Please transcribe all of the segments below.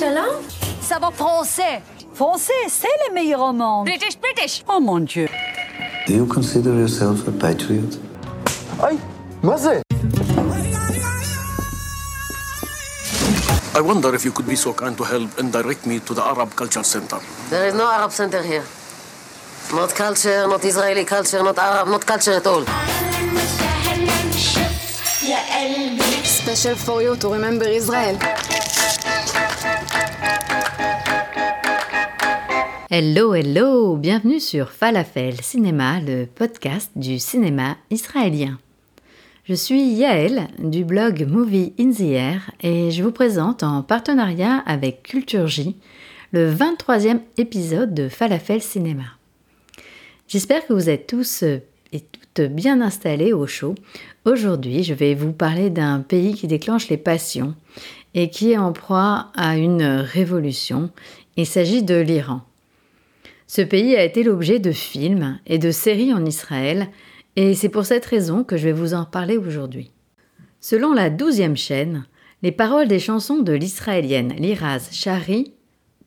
Cela Ça va français. Français, c'est le meilleur monde. British, British. Oh mon Dieu. Do you consider yourself a patriot? Ay, Maze! I wonder if you could be so kind to help and direct me to the Arab Culture Center. There is no Arab Center here. Not culture, not Israeli culture, not Arab, not culture at all. Special for you to remember Israel. Hello, hello, bienvenue sur Falafel Cinéma, le podcast du cinéma israélien. Je suis Yael du blog Movie in the Air et je vous présente en partenariat avec Culture J le 23e épisode de Falafel Cinéma. J'espère que vous êtes tous et toutes bien installés au chaud. Aujourd'hui, je vais vous parler d'un pays qui déclenche les passions et qui est en proie à une révolution. Il s'agit de l'Iran. Ce pays a été l'objet de films et de séries en Israël, et c'est pour cette raison que je vais vous en parler aujourd'hui. Selon la douzième chaîne, les paroles des chansons de l'israélienne Liraz Shari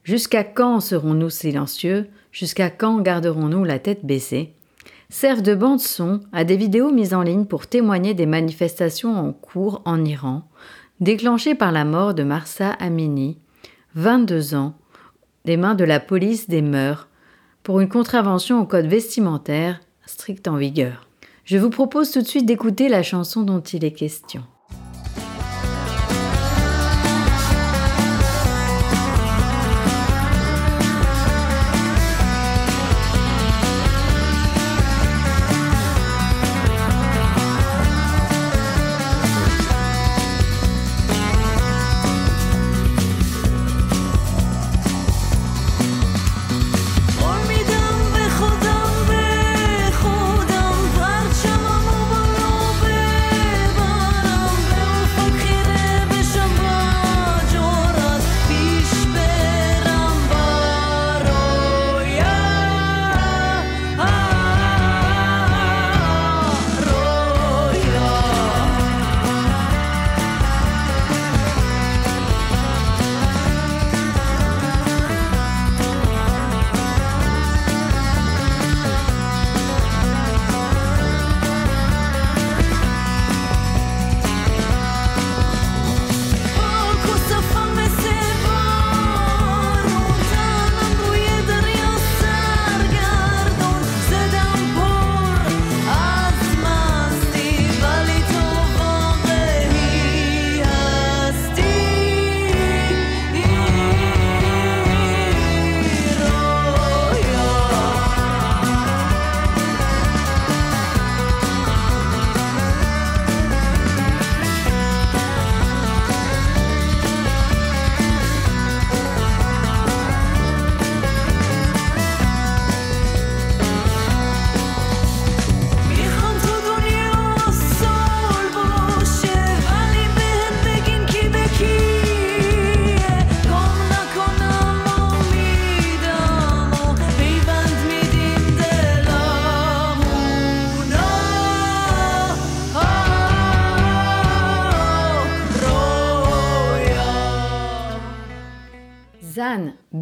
Jusqu'à quand serons-nous silencieux? Jusqu'à quand garderons-nous la tête baissée? Servent de bande-son à des vidéos mises en ligne pour témoigner des manifestations en cours en Iran, déclenchées par la mort de Marsa Amini, 22 ans, des mains de la police des mœurs, pour une contravention au code vestimentaire strict en vigueur. Je vous propose tout de suite d'écouter la chanson dont il est question.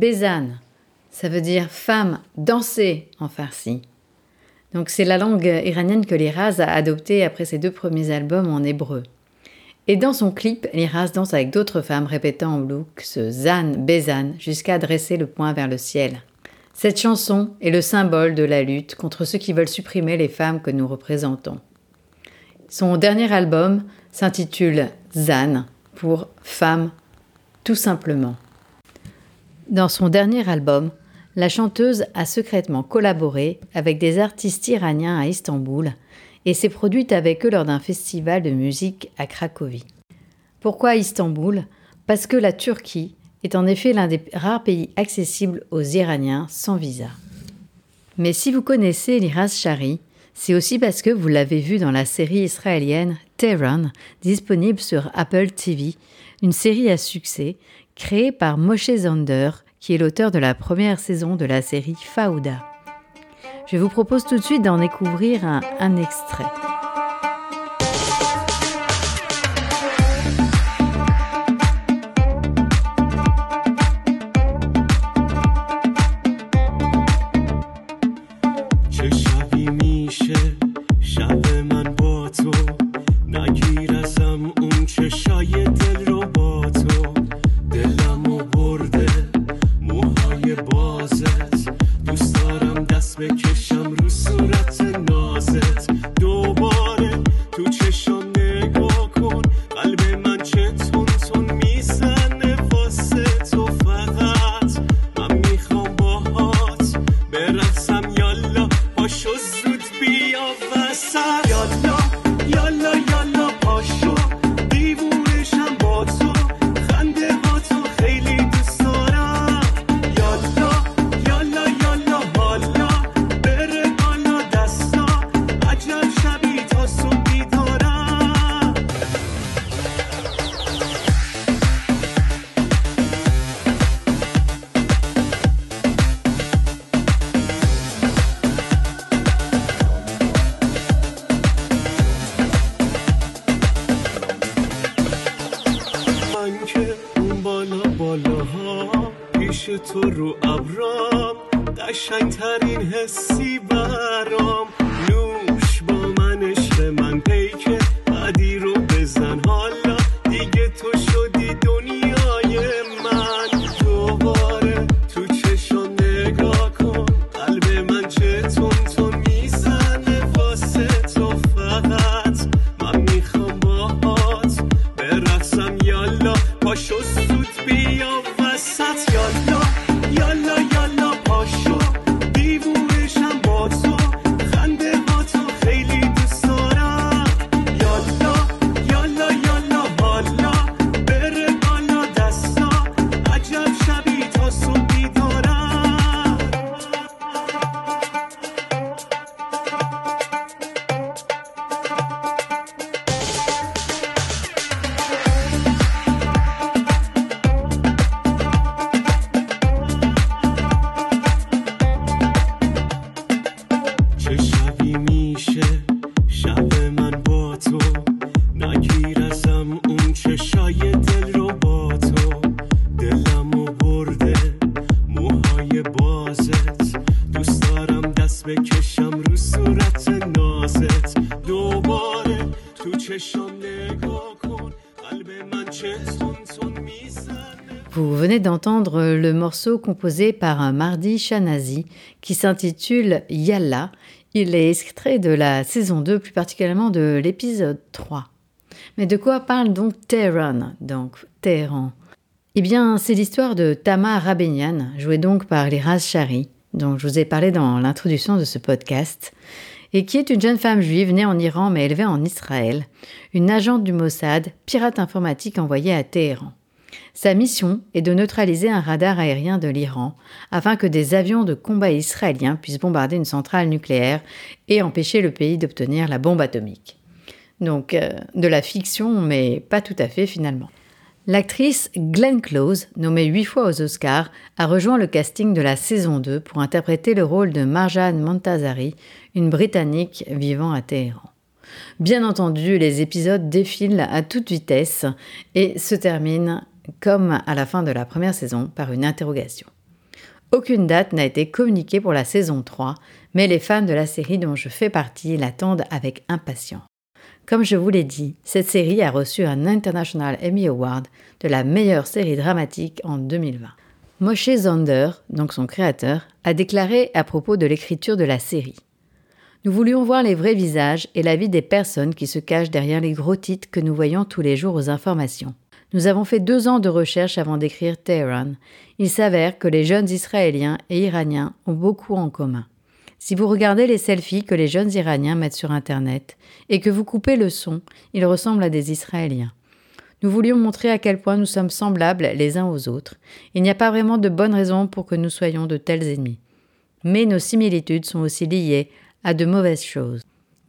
Zan, Bézan, ça veut dire femme, danser en farsi. Donc c'est la langue iranienne que Liraz a adoptée après ses deux premiers albums en hébreu. Et dans son clip, Liraz danse avec d'autres femmes répétant en look ce Zan, Bézan jusqu'à dresser le poing vers le ciel. Cette chanson est le symbole de la lutte contre ceux qui veulent supprimer les femmes que nous représentons. Son dernier album s'intitule Zan pour femme tout simplement. Dans son dernier album, la chanteuse a secrètement collaboré avec des artistes iraniens à Istanbul et s'est produite avec eux lors d'un festival de musique à Cracovie. Pourquoi Istanbul? Parce que la Turquie est en effet l'un des rares pays accessibles aux Iraniens sans visa. Mais si vous connaissez Liraz Shari, c'est aussi parce que vous l'avez vu dans la série israélienne Tehran, disponible sur Apple TV, une série à succès créée par Moshe Zander, qui est l'auteur de la première saison de la série Fauda. Je vous propose tout de suite d'en découvrir un, un extrait. من که اون بالا بالاها پیش تو رو ابرام قشنگترین حسی برام. D'entendre le morceau composé par Mardi Shanazi qui s'intitule Yalla. Il est extrait de la saison 2, plus particulièrement de l'épisode 3. Mais de quoi parle donc Tehran, donc Téhéran? Eh bien, c'est l'histoire de Tama Rabenian, jouée donc par Liraz Shari, dont je vous ai parlé dans l'introduction de ce podcast, et qui est une jeune femme juive née en Iran mais élevée en Israël, une agente du Mossad, pirate informatique envoyée à Téhéran. Sa mission est de neutraliser un radar aérien de l'Iran afin que des avions de combat israéliens puissent bombarder une centrale nucléaire et empêcher le pays d'obtenir la bombe atomique. Donc euh, de la fiction, mais pas tout à fait finalement. L'actrice Glenn Close, nommée huit fois aux Oscars, a rejoint le casting de la saison 2 pour interpréter le rôle de Marjan Montazari, une Britannique vivant à Téhéran. Bien entendu, les épisodes défilent à toute vitesse et se terminent, comme à la fin de la première saison, par une interrogation. Aucune date n'a été communiquée pour la saison 3, mais les fans de la série dont je fais partie l'attendent avec impatience. Comme je vous l'ai dit, cette série a reçu un International Emmy Award de la meilleure série dramatique en 2020. Moshe Zander, donc son créateur, a déclaré à propos de l'écriture de la série. Nous voulions voir les vrais visages et la vie des personnes qui se cachent derrière les gros titres que nous voyons tous les jours aux informations. Nous avons fait deux ans de recherche avant d'écrire Tehran. Il s'avère que les jeunes Israéliens et Iraniens ont beaucoup en commun. Si vous regardez les selfies que les jeunes Iraniens mettent sur Internet et que vous coupez le son, ils ressemblent à des Israéliens. Nous voulions montrer à quel point nous sommes semblables les uns aux autres. Il n'y a pas vraiment de bonne raison pour que nous soyons de tels ennemis. Mais nos similitudes sont aussi liées à de mauvaises choses.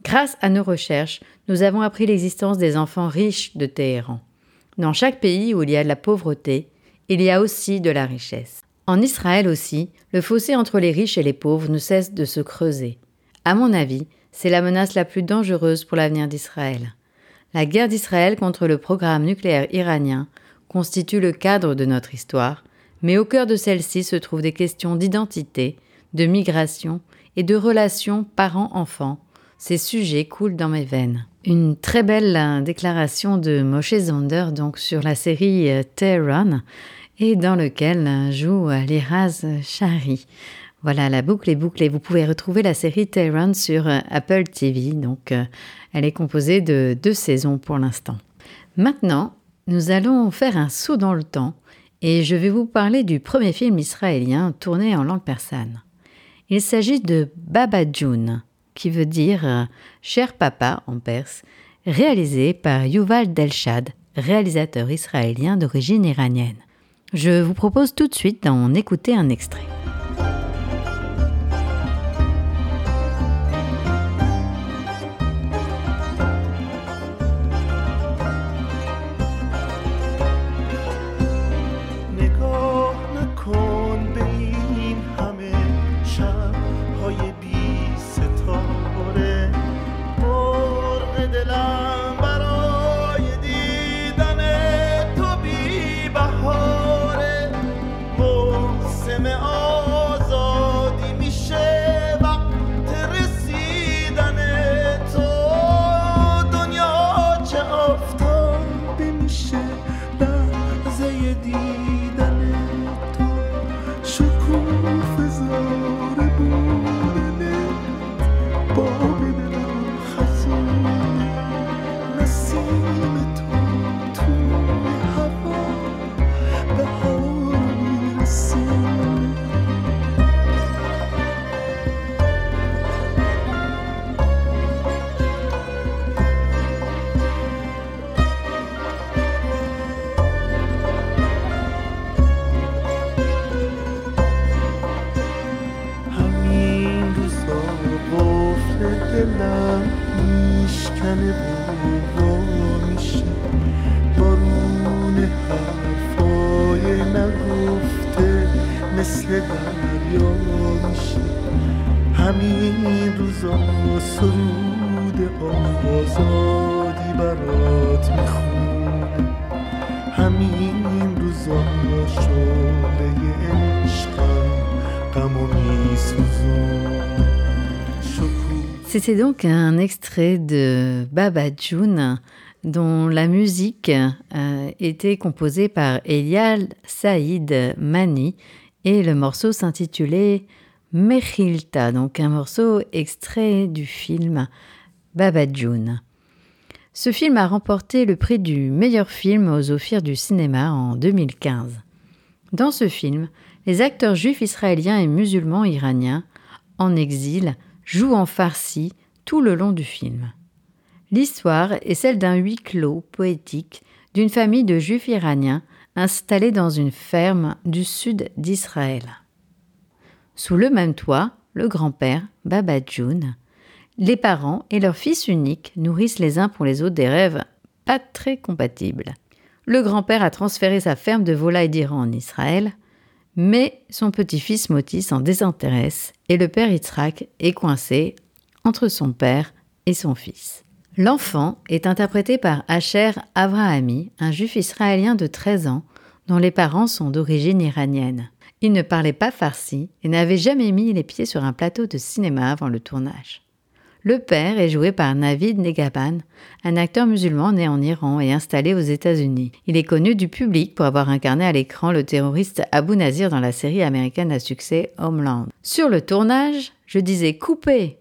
Grâce à nos recherches, nous avons appris l'existence des enfants riches de Téhéran. Dans chaque pays où il y a de la pauvreté, il y a aussi de la richesse. En Israël aussi, le fossé entre les riches et les pauvres ne cesse de se creuser. À mon avis, c'est la menace la plus dangereuse pour l'avenir d'Israël. La guerre d'Israël contre le programme nucléaire iranien constitue le cadre de notre histoire, mais au cœur de celle-ci se trouvent des questions d'identité, de migration et de relations parents-enfants. Ces sujets coulent dans mes veines. Une très belle déclaration de Moshe Zander donc sur la série euh, Tehran et dans lequel euh, joue euh, Liraz Shari. Voilà, la boucle est bouclée. Vous pouvez retrouver la série Tehran sur Apple TV. Donc, elle est composée de deux saisons pour l'instant. Maintenant, nous allons faire un saut dans le temps et je vais vous parler du premier film israélien tourné en langue persane. Il s'agit de Baba June, qui veut dire euh, Cher Papa en perse, réalisé par Yuval Delshad, réalisateur israélien d'origine iranienne. Je vous propose tout de suite d'en écouter un extrait. همین روزا شعله عشقم غم و میسوزونه C'était donc un extrait de Baba June dont la musique euh, était composée par Elial Saïd Mani et le morceau s'intitulait Mechilta, donc un morceau extrait du film Baba June. Ce film a remporté le prix du meilleur film aux Ophirs du cinéma en 2015. Dans ce film, les acteurs juifs israéliens et musulmans iraniens en exil joue en farci tout le long du film. L'histoire est celle d'un huis clos poétique d'une famille de juifs iraniens installés dans une ferme du sud d'Israël. Sous le même toit, le grand-père, Baba June, les parents et leur fils unique nourrissent les uns pour les autres des rêves pas très compatibles. Le grand-père a transféré sa ferme de volailles d'Iran en Israël, mais son petit-fils Moti s'en désintéresse et le père Yitzhak est coincé entre son père et son fils. L'enfant est interprété par Asher Avrahami, un juif israélien de 13 ans dont les parents sont d'origine iranienne. Il ne parlait pas farsi et n'avait jamais mis les pieds sur un plateau de cinéma avant le tournage. Le père est joué par Navid Negaban, un acteur musulman né en Iran et installé aux États-Unis. Il est connu du public pour avoir incarné à l'écran le terroriste Abu Nazir dans la série américaine à succès Homeland. Sur le tournage, je disais coupez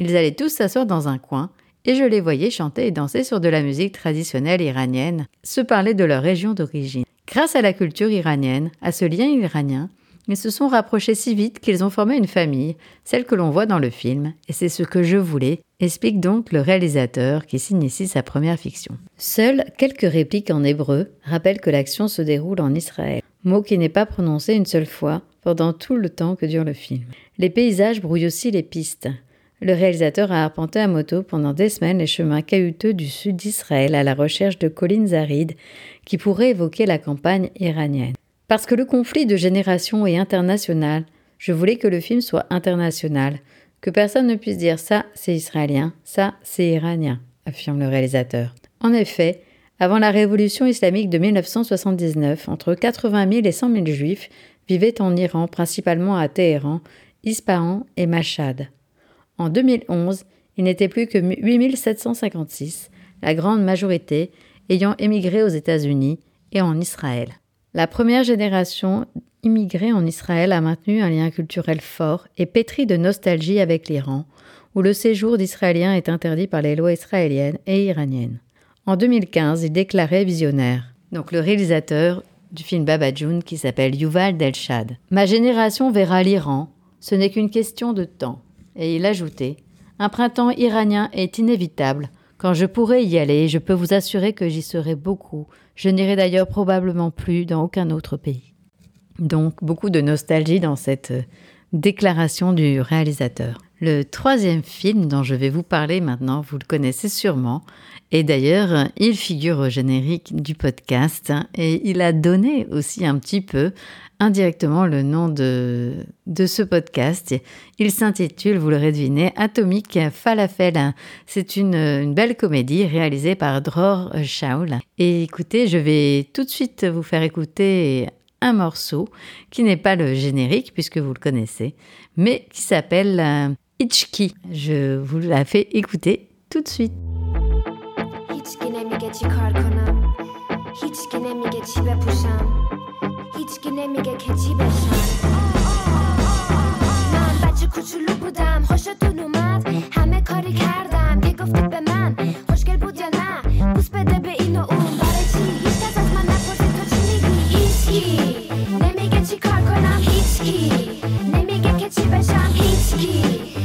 Ils allaient tous s'asseoir dans un coin et je les voyais chanter et danser sur de la musique traditionnelle iranienne, se parler de leur région d'origine. Grâce à la culture iranienne, à ce lien iranien, ils se sont rapprochés si vite qu'ils ont formé une famille, celle que l'on voit dans le film, et c'est ce que je voulais, explique donc le réalisateur qui signe ici sa première fiction. Seules quelques répliques en hébreu rappellent que l'action se déroule en Israël, mot qui n'est pas prononcé une seule fois pendant tout le temps que dure le film. Les paysages brouillent aussi les pistes. Le réalisateur a arpenté à moto pendant des semaines les chemins cahuteux du sud d'Israël à la recherche de collines arides qui pourraient évoquer la campagne iranienne. Parce que le conflit de génération est international, je voulais que le film soit international, que personne ne puisse dire ça c'est israélien, ça c'est iranien, affirme le réalisateur. En effet, avant la révolution islamique de 1979, entre 80 000 et 100 000 juifs vivaient en Iran, principalement à Téhéran, Ispahan et Mashhad. En 2011, il n'était plus que 8 756, la grande majorité ayant émigré aux États-Unis et en Israël. La première génération immigrée en Israël a maintenu un lien culturel fort et pétri de nostalgie avec l'Iran, où le séjour d'Israéliens est interdit par les lois israéliennes et iraniennes. En 2015, il déclarait visionnaire, donc le réalisateur du film Baba qui s'appelle Yuval Delshad. Ma génération verra l'Iran, ce n'est qu'une question de temps. Et il ajoutait Un printemps iranien est inévitable. Quand je pourrai y aller, je peux vous assurer que j'y serai beaucoup, je n'irai d'ailleurs probablement plus dans aucun autre pays. Donc beaucoup de nostalgie dans cette euh, déclaration du réalisateur. Le troisième film dont je vais vous parler maintenant, vous le connaissez sûrement, et d'ailleurs il figure au générique du podcast et il a donné aussi un petit peu indirectement le nom de, de ce podcast. Il s'intitule, vous l'aurez deviné, Atomique Falafel. C'est une, une, belle comédie réalisée par Dror Shaul. Et écoutez, je vais tout de suite vous faire écouter un morceau qui n'est pas le générique puisque vous le connaissez, mais qui s'appelle euh, Ichki. Je vous la fais écouter tout de suite. هیچکی نمیگه که چی بشم من بچه کوچولو بودم خوشتون اومد همه کاری کردم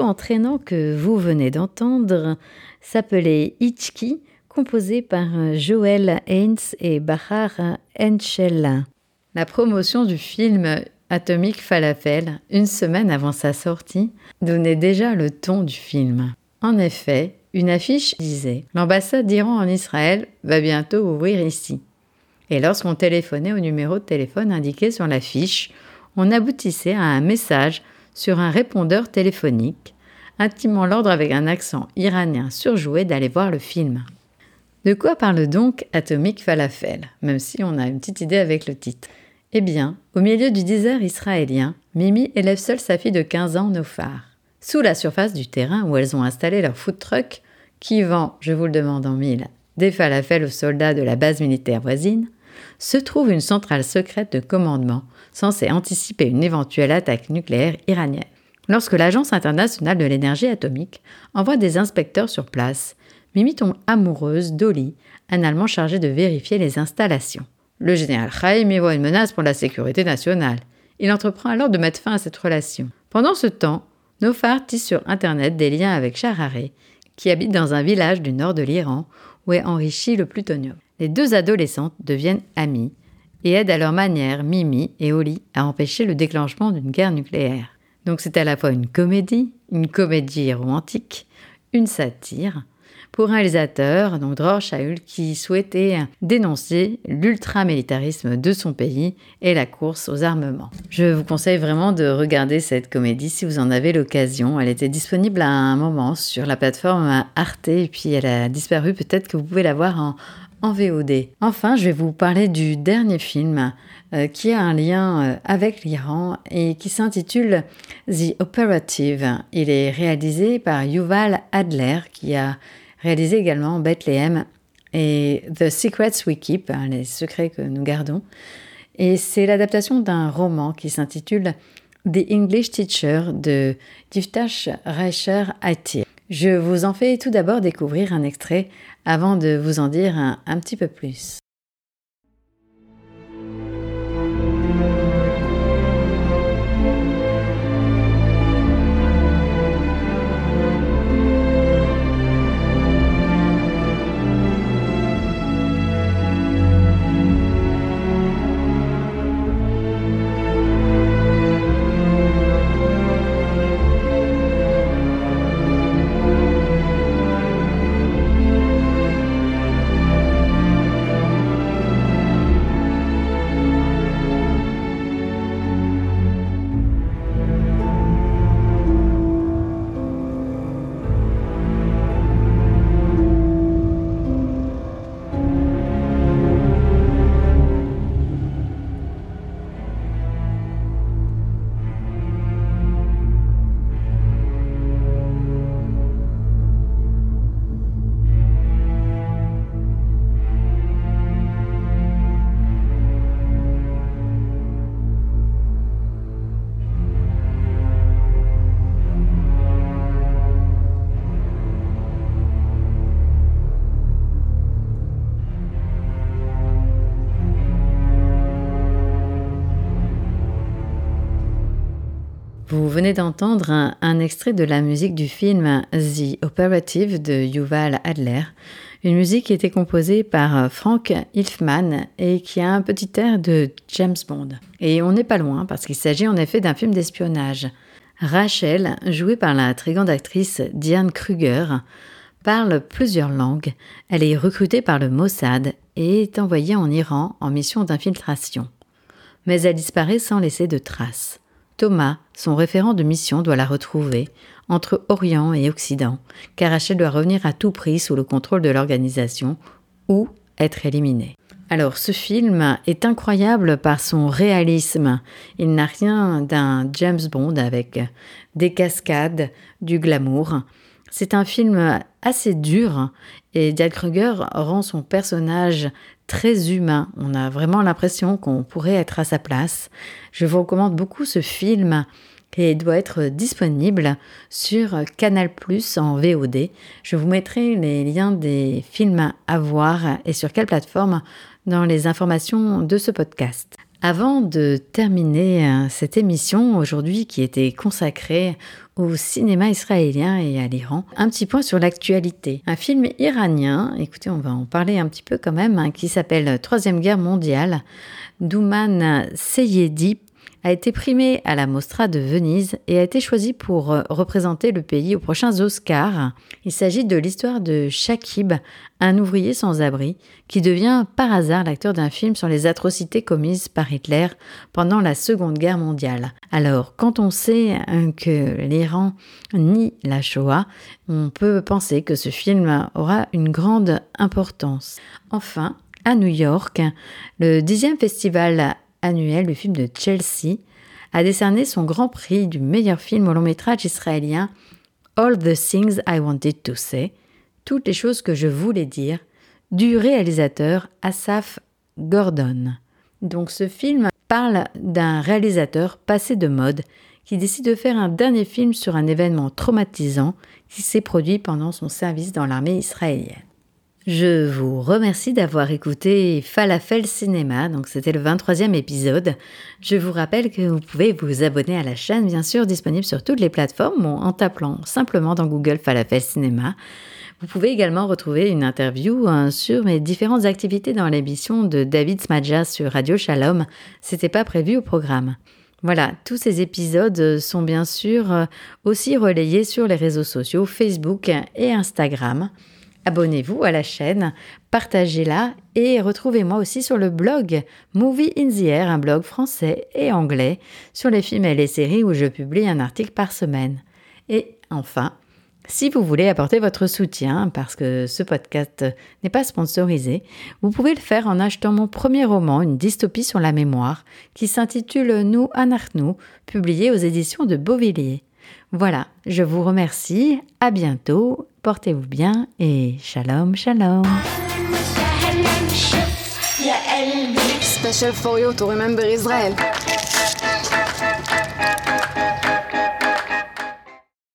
entraînant que vous venez d'entendre s'appelait Ichki, composé par Joel Haynes et Bahar Enchel. La promotion du film Atomic Falafel, une semaine avant sa sortie, donnait déjà le ton du film. En effet, une affiche disait L'ambassade d'Iran en Israël va bientôt ouvrir ici. Et lorsqu'on téléphonait au numéro de téléphone indiqué sur l'affiche, on aboutissait à un message sur un répondeur téléphonique, intimant l'ordre avec un accent iranien surjoué d'aller voir le film. De quoi parle donc Atomic Falafel, même si on a une petite idée avec le titre? Eh bien, au milieu du désert israélien, Mimi élève seule sa fille de 15 ans, Nofar. Sous la surface du terrain où elles ont installé leur food truck, qui vend, je vous le demande en mille, des falafels aux soldats de la base militaire voisine, se trouve une centrale secrète de commandement censée anticiper une éventuelle attaque nucléaire iranienne. Lorsque l'Agence internationale de l'énergie atomique envoie des inspecteurs sur place, Mimi tombe amoureuse d'Oli, un Allemand chargé de vérifier les installations. Le général Chaim y voit une menace pour la sécurité nationale. Il entreprend alors de mettre fin à cette relation. Pendant ce temps, Nofar tisse sur Internet des liens avec Shahareh, qui habite dans un village du nord de l'Iran où est enrichi le plutonium. Les deux adolescentes deviennent amies et aident à leur manière Mimi et Oli à empêcher le déclenchement d'une guerre nucléaire. Donc c'est à la fois une comédie, une comédie romantique, une satire, pour un réalisateur, donc Dror Shaul, qui souhaitait dénoncer l'ultramilitarisme de son pays et la course aux armements. Je vous conseille vraiment de regarder cette comédie si vous en avez l'occasion. Elle était disponible à un moment sur la plateforme Arte et puis elle a disparu. Peut-être que vous pouvez la voir en, VOD. Enfin, je vais vous parler du dernier film euh, qui a un lien euh, avec l'Iran et qui s'intitule The Operative. Il est réalisé par Yuval Adler qui a réalisé également Bethlehem et The Secrets We Keep, hein, les secrets que nous gardons. Et c'est l'adaptation d'un roman qui s'intitule The English Teacher de Tiftash Reicher Aitir. Je vous en fais tout d'abord découvrir un extrait avant de vous en dire un petit peu plus. Vous venez d'entendre un, extrait de la musique du film The Operative de Yuval Adler, une musique qui était composée par Frank Hilfman et qui a un petit air de James Bond. Et on n'est pas loin parce qu'il s'agit en effet d'un film d'espionnage. Rachel, jouée par la très grande actrice Diane Kruger, parle plusieurs langues. Elle est recrutée par le Mossad et est envoyée en Iran en mission d'infiltration. Mais elle disparaît sans laisser de traces. Thomas, son référent de mission, doit la retrouver entre Orient et Occident, car Rachel doit revenir à tout prix sous le contrôle de l'organisation ou être éliminée. Alors ce film est incroyable par son réalisme. Il n'a rien d'un James Bond avec des cascades, du glamour. C'est un film assez dur et Diane Kruger rend son personnage très humain. On a vraiment l'impression qu'on pourrait être à sa place. Je vous recommande beaucoup ce film qui doit être disponible sur Canal Plus en VOD. Je vous mettrai les liens des films à voir et sur quelle plateforme dans les informations de ce podcast. Avant de terminer euh, cette émission aujourd'hui qui était consacrée au cinéma israélien et à l'Iran, un petit point sur l'actualité. Un film iranien, écoutez, on va en parler un petit peu quand même, hein, qui s'appelle Troisième Guerre mondiale, d'Ouman Seyedi a été primé à la Mostra de Venise et a été choisi pour euh, représenter le pays aux prochains Oscars. Il s'agit de l'histoire de Shakib, un ouvrier sans abri, qui devient par hasard l'acteur d'un film sur les atrocités commises par Hitler pendant la Seconde Guerre mondiale. Alors, quand on sait hein, que l'Iran nie la Shoah, on peut penser que ce film aura une grande importance. Enfin, à New York, le dixième festival annuel du film de Chelsea, a décerné son grand prix du meilleur film au long métrage israélien All the Things I Wanted to Say, toutes les choses que je voulais dire, du réalisateur Asaf Gordon. Donc ce film parle d'un réalisateur passé de mode qui décide de faire un dernier film sur un événement traumatisant qui s'est produit pendant son service dans l'armée israélienne. Je vous remercie d'avoir écouté Falafel Cinéma, donc c'était le 23e épisode. Je vous rappelle que vous pouvez vous abonner à la chaîne, bien sûr, disponible sur toutes les plateformes en tapant simplement dans Google Falafel Cinéma. Vous pouvez également retrouver une interview hein, sur mes différentes activités dans l'émission de David Smadja sur Radio Shalom. C'était pas prévu au programme. Voilà, tous ces épisodes sont bien sûr euh, aussi relayés sur les réseaux sociaux Facebook et Instagram. Abonnez-vous à la chaîne, partagez-la et retrouvez-moi aussi sur le blog Movie in the Air, un blog français et anglais sur les films et les séries où je publie un article par semaine. Et enfin, si vous voulez apporter votre soutien, parce que ce podcast n'est pas sponsorisé, vous pouvez le faire en achetant mon premier roman, Une dystopie sur la mémoire, qui s'intitule Nous Anarchnou, publié aux éditions de Beauvilliers. Voilà, je vous remercie, à bientôt, portez-vous bien et shalom, shalom.